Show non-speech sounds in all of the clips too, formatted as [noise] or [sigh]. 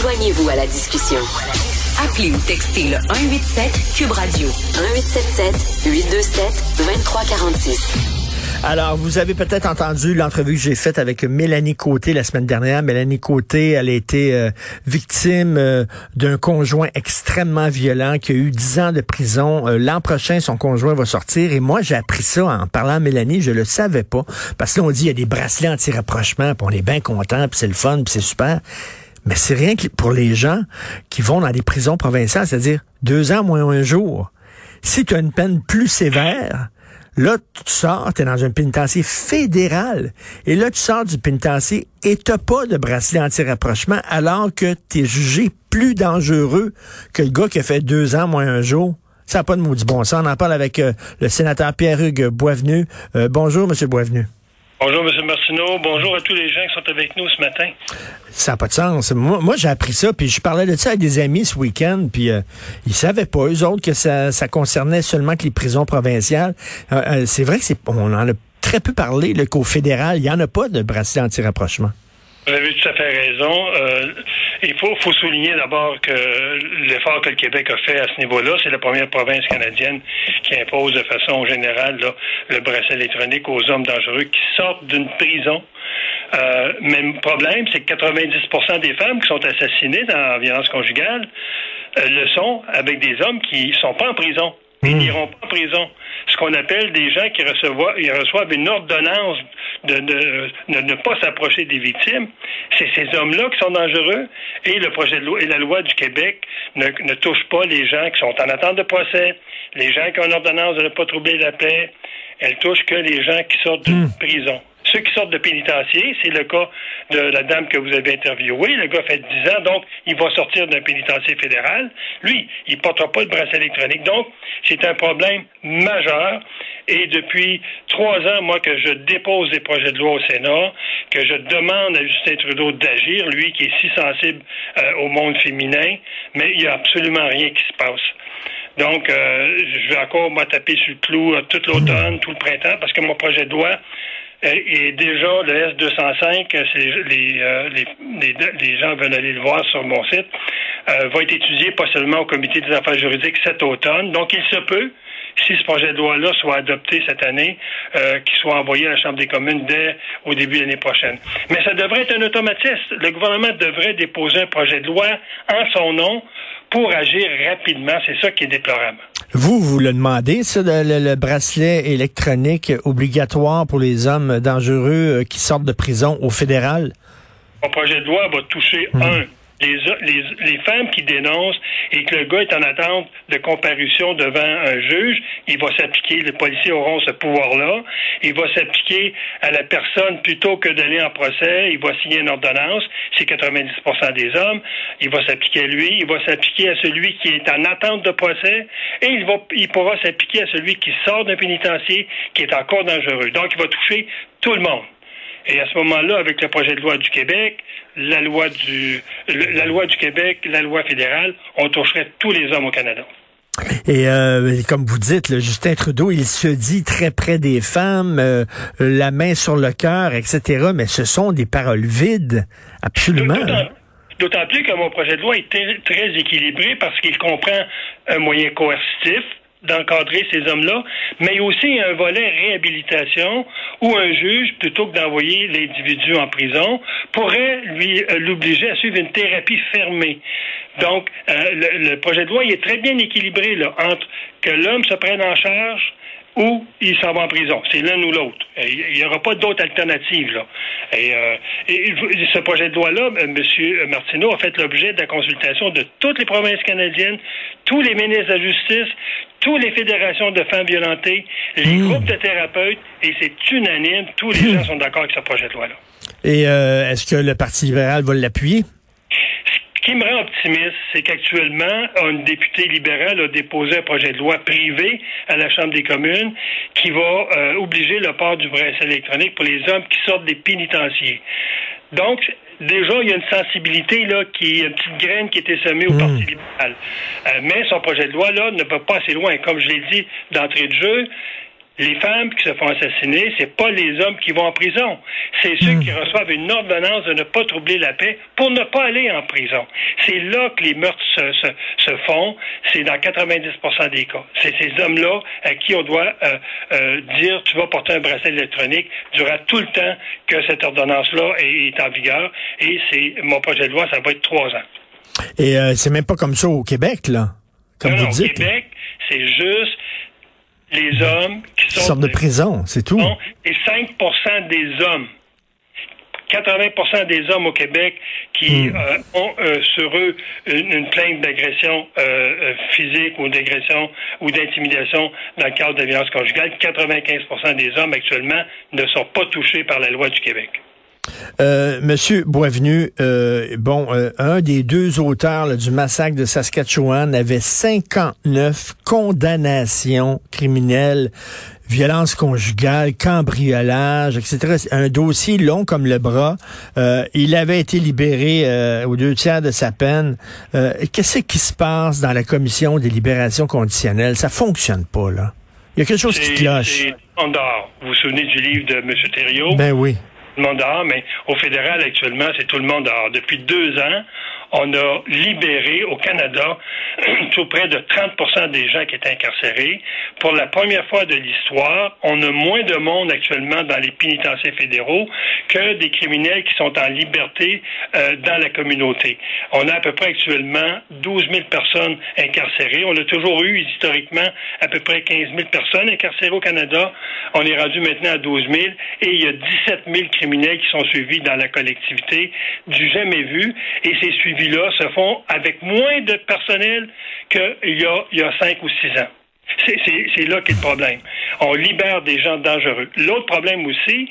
Joignez-vous à la discussion. Appelez ou textez le 187 Cube Radio 1877 827 2346. Alors, vous avez peut-être entendu l'entrevue que j'ai faite avec Mélanie Côté la semaine dernière. Mélanie Côté, elle a été euh, victime euh, d'un conjoint extrêmement violent qui a eu 10 ans de prison. Euh, l'an prochain, son conjoint va sortir. Et moi, j'ai appris ça en parlant à Mélanie. Je le savais pas. Parce que là, on dit il y a des bracelets anti-rapprochement, on est bien content, puis c'est le fun, puis c'est super. Mais c'est rien que pour les gens qui vont dans des prisons provinciales, c'est-à-dire deux ans moins un jour. Si tu as une peine plus sévère, Là, tu sors, tu es dans un pénitencier fédéral. Et là, tu sors du pénitencier et tu pas de bracelet anti-rapprochement alors que tu es jugé plus dangereux que le gars qui a fait deux ans moins un jour. Ça n'a pas de maudit bon sens. On en parle avec euh, le sénateur Pierre-Hugues Boisvenu. Euh, bonjour, Monsieur Boisvenu. Bonjour, M. Martineau. Bonjour à tous les gens qui sont avec nous ce matin. Ça n'a pas de sens. Moi, j'ai appris ça, puis je parlais de ça avec des amis ce week-end, puis euh, ils savaient pas, eux autres, que ça, concernait seulement que les prisons provinciales. Euh, euh, c'est vrai que on en a très peu parlé, qu'au fédéral, il n'y en a pas de bracelet anti-rapprochement. Vous avez tout à fait raison. Euh, il faut, faut souligner d'abord que l'effort que le Québec a fait à ce niveau-là, c'est la première province canadienne qui impose de façon générale le bracelet électronique aux hommes dangereux qui sortent d'une prison. Euh, même problème, c'est que 90% des femmes qui sont assassinées dans la violence conjugale euh, le sont avec des hommes qui sont pas en prison. Ils hmm. n'iront pas en prison. Ce qu'on appelle des gens qui reçoivent, ils reçoivent une ordonnance de, ne pas s'approcher des victimes. C'est ces hommes-là qui sont dangereux. Et le projet de loi et la loi du Québec ne, ne touche pas les gens qui sont en attente de procès, les gens qui ont une ordonnance de ne pas troubler la paix. Elle touche que les gens qui sortent de hmm. prison. Ceux qui sortent de pénitencier, c'est le cas de la dame que vous avez interviewée. Le gars fait 10 ans, donc il va sortir d'un pénitencier fédéral. Lui, il ne portera pas de bracelet électronique. Donc, c'est un problème majeur. Et depuis trois ans, moi, que je dépose des projets de loi au Sénat, que je demande à Justin Trudeau d'agir, lui qui est si sensible euh, au monde féminin, mais il n'y a absolument rien qui se passe. Donc, euh, je vais encore moi taper sur le clou euh, tout l'automne, tout le printemps, parce que mon projet de loi et déjà, le S205, euh, les, les, les, les, gens veulent aller le voir sur mon site, euh, va être étudié pas seulement au comité des affaires juridiques cet automne. Donc, il se peut, si ce projet de loi-là soit adopté cette année, euh, qu'il soit envoyé à la Chambre des communes dès au début de l'année prochaine. Mais ça devrait être un automatisme. Le gouvernement devrait déposer un projet de loi en son nom pour agir rapidement. C'est ça qui est déplorable. Vous, vous le demandez, ça, le, bracelet électronique obligatoire pour les hommes dangereux euh, qui sortent de prison au fédéral? Mon projet de loi va toucher hmm. un les, les, les, femmes qui dénoncent et que le gars est en attente de comparution devant un juge, il va s'appliquer, les policiers auront ce pouvoir-là, il va s'appliquer à la personne plutôt que d'aller en procès, il va signer une ordonnance, c'est 90% des hommes, il va s'appliquer à lui, il va s'appliquer à celui qui est en attente de procès et il, va, il pourra s'appliquer à celui qui sort d'un pénitencier qui est encore dangereux. Donc, il va toucher tout le monde. Et à ce moment-là, avec le projet de loi du Québec, la loi du, la loi du Québec, la loi fédérale, on toucherait tous les hommes au Canada. Et euh, comme vous dites, le Justin Trudeau, il se dit très près des femmes, euh, la main sur le cœur, etc. Mais ce sont des paroles vides, absolument. D'autant plus que mon projet de loi est très équilibré parce qu'il comprend un moyen coercitif, d'encadrer ces hommes-là, mais aussi un volet réhabilitation où un juge, plutôt que d'envoyer l'individu en prison, pourrait lui euh, l'obliger à suivre une thérapie fermée. Donc, euh, le, le, projet de loi est très bien équilibré là, entre que l'homme se prenne en charge ou il s'en va en prison. C'est l'un ou l'autre. Il n'y aura pas d'autre alternative. Là. Et, euh, ce projet de loi-là, euh, M. Martineau a fait l'objet de la consultation de toutes les provinces canadiennes, tous les ministres de la Justice, toutes les fédérations de femmes violentées, les hmm. groupes de thérapeutes, et c'est unanime. Tous les [clears throat] gens sont d'accord avec ce projet de loi-là. Et euh, est-ce que le Parti libéral va l'appuyer? Ce qui me rend optimiste, c'est qu'actuellement, un député libéral a déposé un projet de loi privé à la Chambre des communes qui va euh, obliger le port du bracelet électronique pour les hommes qui sortent des pénitenciers. Donc, déjà, il y a une sensibilité là, qui une petite graine qui a été semée au hmm. Parti libéral. Euh, mais son projet de loi là ne va pas assez loin. Comme je l'ai dit d'entrée de jeu, les femmes qui se font assassiner, c'est pas les hommes qui vont en prison. C'est ceux hmm. qui reçoivent une ordonnance de ne pas troubler la paix pour ne pas aller en prison. C'est là que les meurtres se, se, se font. C'est dans 90% des cas. C'est ces hommes-là à qui on doit euh, euh, dire tu vas porter un bracelet électronique durant tout le temps que cette ordonnance-là est, en vigueur. Et c'est mon projet de loi, ça va être trois ans. Et euh, c'est même pas comme ça au Québec, là. Comme vous dites. Au Québec, c'est juste les hommes qui, sont sortent de prison, c'est tout. Et 5% des hommes 80% des hommes au Québec qui hmm. euh, ont euh, sur eux une, plainte d'agression euh, physique ou d'agression ou d'intimidation dans le cadre de la violence conjugale, 95% des hommes actuellement ne sont pas touchés par la loi du Québec. Euh, Monsieur Boisvenu, euh, bon, euh, un des deux auteurs du massacre de Saskatchewan avait 59 condamnations criminelles, violence conjugale, cambriolage, etc. Un dossier long comme le bras. il avait été libéré aux deux tiers de sa peine. Qu'est-ce qui se passe dans la commission des libérations conditionnelles? Ça fonctionne pas, là. Il y a quelque chose qui cloche. Vous vous souvenez du livre de M. Thériault? Ben oui dehors, mais au fédéral actuellement, c'est tout le monde dehors. Depuis deux ans, on a libéré au Canada [clears throat] tout près de 30% des gens qui étaient incarcérés. Pour la première fois de l'histoire, on a moins de monde actuellement dans les pénitenciers fédéraux que des criminels qui sont en liberté euh, dans la communauté. On a à peu près actuellement 12 000 personnes incarcérées. On a toujours eu historiquement à peu près 15 000 personnes incarcérées au Canada. On est rendu maintenant à 12 000 et il y a 17 000 criminels qui sont suivis dans la collectivité du jamais vu et c'est suivi là se font avec moins de personnel qu'il y a, il y a cinq ou six ans. C'est là qu'est le problème. On libère des gens dangereux. L'autre problème aussi,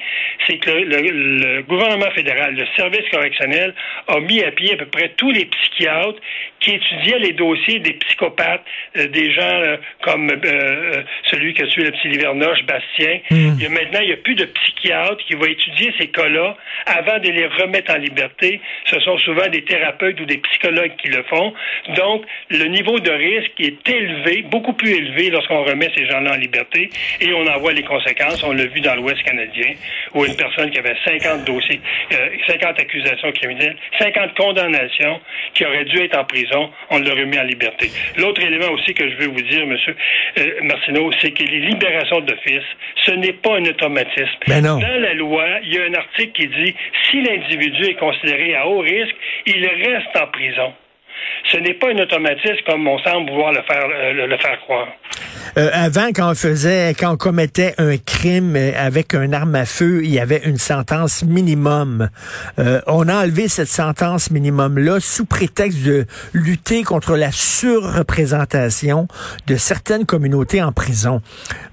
c'est que le, gouvernement fédéral, le service correctionnel, a mis à pied à peu près tous les psychiatres qui étudiaient les dossiers des psychopathes, euh, des gens euh, comme euh, celui qui a tué le petit Livernoche, Bastien. Hmm. Il y a maintenant, il n'y a plus de psychiatres qui vont étudier ces cas-là avant de les remettre en liberté. Ce sont souvent des thérapeutes ou des psychologues qui le font. Donc, le niveau de risque est élevé, beaucoup plus élevé lorsqu'on remet ces gens-là en liberté et on en voit les conséquences. On l'a vu dans l'Ouest canadien où une personne qui avait 50 dossiers, 50 accusations criminelles, 50 condamnations qui auraient dû être en prison on l'a remis en liberté. L'autre élément aussi que je veux vous dire, Monsieur euh, Martineau, c'est que les libérations d'office, ce n'est pas un automatisme. Ben Dans la loi, il y a un article qui dit si l'individu est considéré à haut risque, il reste en prison. Ce n'est pas un automatisme comme on semble vouloir le faire, euh, le faire croire. Euh, avant, quand on faisait, quand on commettait un crime euh, avec un arme à feu, il y avait une sentence minimum. Euh, on a enlevé cette sentence minimum-là sous prétexte de lutter contre la surreprésentation de certaines communautés en prison.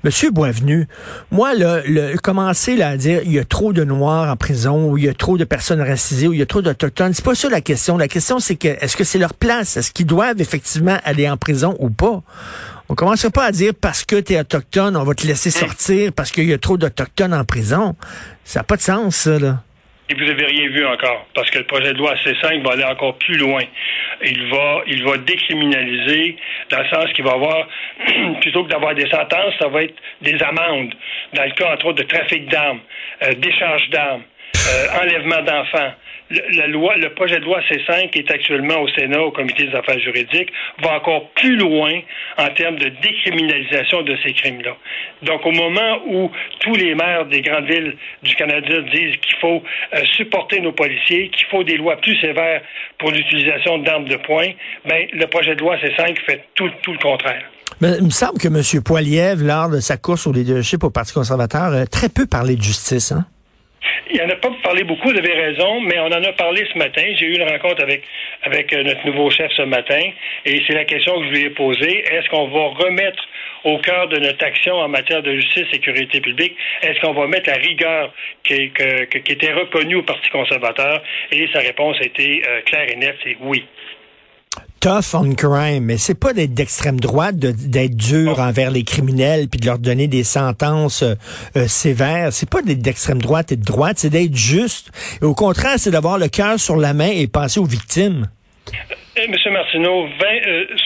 Monsieur Boisvenu, moi, le, le commencer là, à dire il y a trop de Noirs en prison, ou il y a trop de personnes racisées, ou il y a trop d'Autochtones, c'est pas ça la question. La question, c'est que est-ce que c'est leur place? Est-ce qu'ils doivent effectivement aller en prison ou pas? On commence pas à dire parce que tu es autochtone, on va te laisser sortir parce qu'il y a trop d'autochtones en prison. Ça n'a pas de sens, ça, là. Et vous n'avez rien vu encore, parce que le projet de loi C5 va aller encore plus loin. Il va, il va décriminaliser dans le sens qu'il va avoir, [clears throat] plutôt que d'avoir des sentences, ça va être des amendes. Dans le cas, entre autres, de trafic d'armes, euh, d'échange d'armes, euh, enlèvement d'enfants le projet de loi C5 qui est actuellement au Sénat, au Comité des affaires juridiques, va encore plus loin en termes de décriminalisation de ces crimes-là. Donc, au moment où tous les maires des grandes villes du Canada disent qu'il faut euh, supporter nos policiers, qu'il faut des lois plus sévères pour l'utilisation d'armes de poing, ben, le projet de loi C5 fait tout, le contraire. Il me semble que M. Poiliev, lors de sa course au leadership au Parti conservateur, a très peu parlé de justice, hein? Il n'y en a pas parlé beaucoup, vous avez raison, mais on en a parlé ce matin. J'ai eu une rencontre avec, avec euh, notre nouveau chef ce matin, et c'est la question que je lui ai posée. Est-ce qu'on va remettre au cœur de notre action en matière de justice et sécurité publique, est-ce qu'on va mettre la rigueur qui, était reconnue au Parti conservateur? Et sa réponse a été euh, claire et nette, c'est oui tough on crime, mais c'est pas d'être d'extrême droite, d'être dur envers les criminels puis de leur donner des sentences euh, euh, sévères. C'est pas d'être d'extrême droite et de droite, c'est d'être juste. Et au contraire, c'est d'avoir le cœur sur la main et penser aux victimes. Euh, M. Martineau, 20,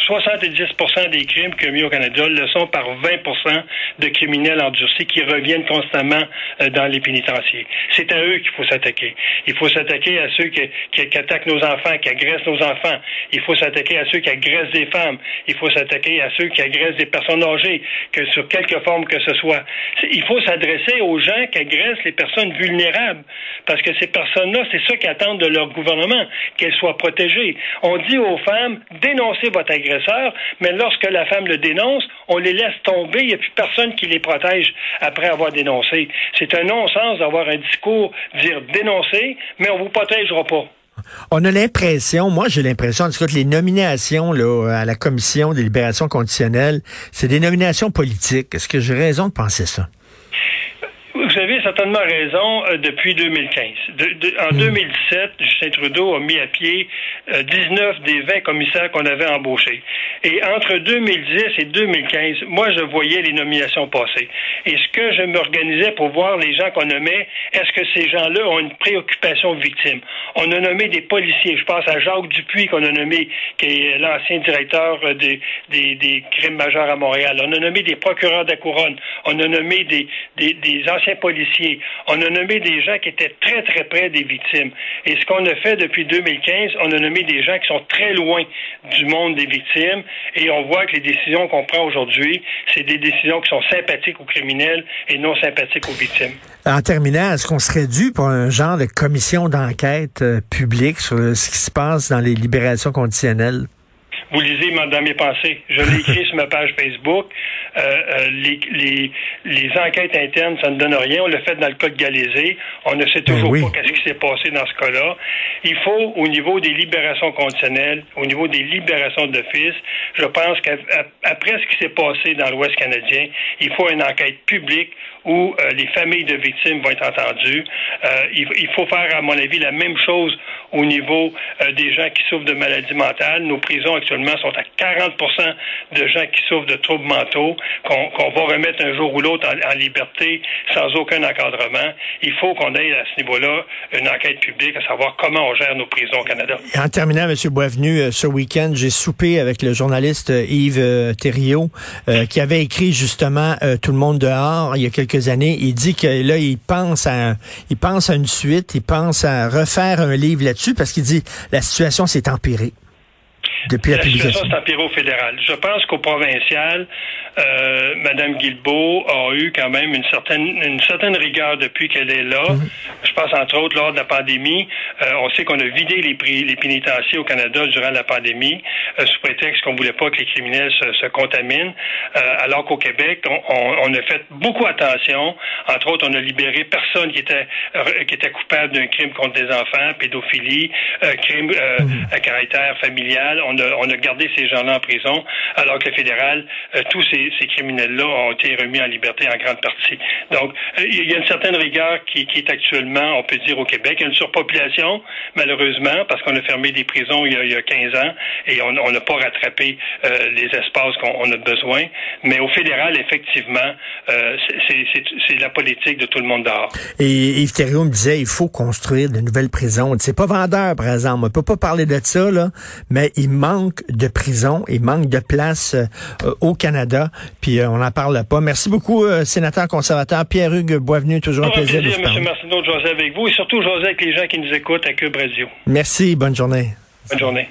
70% euh, des crimes commis au Canada le sont par 20% de criminels endurcis qui reviennent constamment euh, dans les pénitenciers. C'est à eux qu'il faut s'attaquer. Il faut s'attaquer à ceux qui, qui, attaquent nos enfants, qui agressent nos enfants. Il faut s'attaquer à ceux qui agressent des femmes. Il faut s'attaquer à ceux qui agressent des personnes âgées, que sur quelque forme que ce soit. Il faut s'adresser aux gens qui agressent les personnes vulnérables, parce que ces personnes-là, c'est ça qu'ils attendent de leur gouvernement, qu'elles soient protégées. On dit aux femmes, dénoncez votre agresseur, mais lorsque la femme le dénonce, on les laisse tomber, il n'y a plus personne qui les protège après avoir dénoncé. C'est un non-sens d'avoir un discours, dire dénoncer, mais on vous protégera pas. On a l'impression, moi j'ai l'impression, en tout cas, que les nominations là, à la commission des libérations conditionnelles, c'est des nominations politiques. Est-ce que j'ai raison de penser ça? vous avez certainement raison euh, depuis 2015. en 2017, hmm. Justin Trudeau a mis à pied 19 euh, des 20 commissaires qu'on avait embauchés. Et entre 2010 et 2015, moi, je voyais les nominations passer. Et ce que je m'organisais pour voir les gens qu'on nommait, est-ce que ces gens-là ont une préoccupation victime? On a nommé des policiers. Je pense à Jacques Dupuis, qu'on a nommé, qui est l'ancien directeur euh, des, des, crimes majeurs à Montréal. On a nommé des procureurs de la couronne. On a nommé des, des anciens policiers. On a nommé des gens qui étaient très, très près des victimes. Et ce qu'on a fait depuis 2015, on a nommé des gens qui sont très loin du monde des victimes. Et on voit que les décisions qu'on prend aujourd'hui, c'est des décisions qui sont sympathiques aux criminels et non sympathiques aux victimes. En terminant, est-ce qu'on serait dû pour un genre de commission d'enquête euh, publique sur ce qui se passe dans les libérations conditionnelles? Vous lisez dans mes pensées. Je l'ai écrit sur ma page Facebook. Euh, euh, les, les, les, enquêtes internes, ça ne donne rien. On l'a fait dans le cas de Galézé. On ne sait toujours ben pas ce qui s'est passé dans ce cas-là. Il faut, au niveau des libérations conditionnelles, au niveau des libérations d'office, je pense qu'après ce qui s'est passé dans l'Ouest canadien, il faut une enquête publique où euh, les familles de victimes vont être entendues. il, il, faut faire, à mon avis, la même chose au niveau des gens qui souffrent de maladies mentales. Nos prisons actuellement sont à 40 de gens qui souffrent de troubles mentaux, qu'on va remettre un jour ou l'autre en, liberté sans aucun encadrement. Il faut qu'on ait à ce niveau-là une enquête publique à savoir comment on gère nos prisons au Canada. en terminant, M. Boisvenu, euh, ce week-end, j'ai soupé avec le journaliste euh, Yves euh, Thériault, qui avait écrit justement Tout le monde dehors il y a quelques années. Il dit que là, il pense à, il pense à une suite, il pense à refaire un livre là-dessus parce qu'il dit la situation s'est empirée depuis la, situation c'est au fédéral. Je pense qu'au provincial, euh, Mme Guilbeault a eu quand même une certaine une certaine rigueur depuis qu'elle est là. Mhm. Je pense entre autres lors de la pandémie, euh, on sait qu'on a vidé les, prix, les pénitenciers au Canada durant la pandémie euh, sous prétexte qu'on voulait pas que les criminels se, se contaminent, euh, alors qu'au Québec, on, on, a fait beaucoup attention. Entre autres, on a libéré personne qui était qui était coupable d'un crime contre des enfants, pédophilie, crime mhm. à caractère familial. On on a, gardé ces gens-là en prison, alors que le fédéral, euh, tous ces, criminels-là ont été remis en liberté en grande partie. Donc, euh, il y a une certaine rigueur qui, est actuellement, on peut dire, au Québec. Il y a une surpopulation, malheureusement, parce qu'on a fermé des prisons il y a, 15 ans et on n'a pas rattrapé euh, les espaces qu'on a besoin. Mais au fédéral, effectivement, c'est la politique de tout le monde dehors. Et Yves Thériault me disait, il faut construire de nouvelles prisons. C'est pas vendeur, par exemple. On peut pas parler de ça, là, mais il manque de prison, il manque de place euh, au Canada, puis euh, on n'en parle pas. Merci beaucoup, euh, sénateur conservateur Pierre-Hugues Boisvenu, toujours un plaisir, plaisir de vous M. Martineau, de jaser avec vous et surtout jaser avec les gens qui nous écoutent à Cube Radio. Merci, bonne journée. Bonne journée.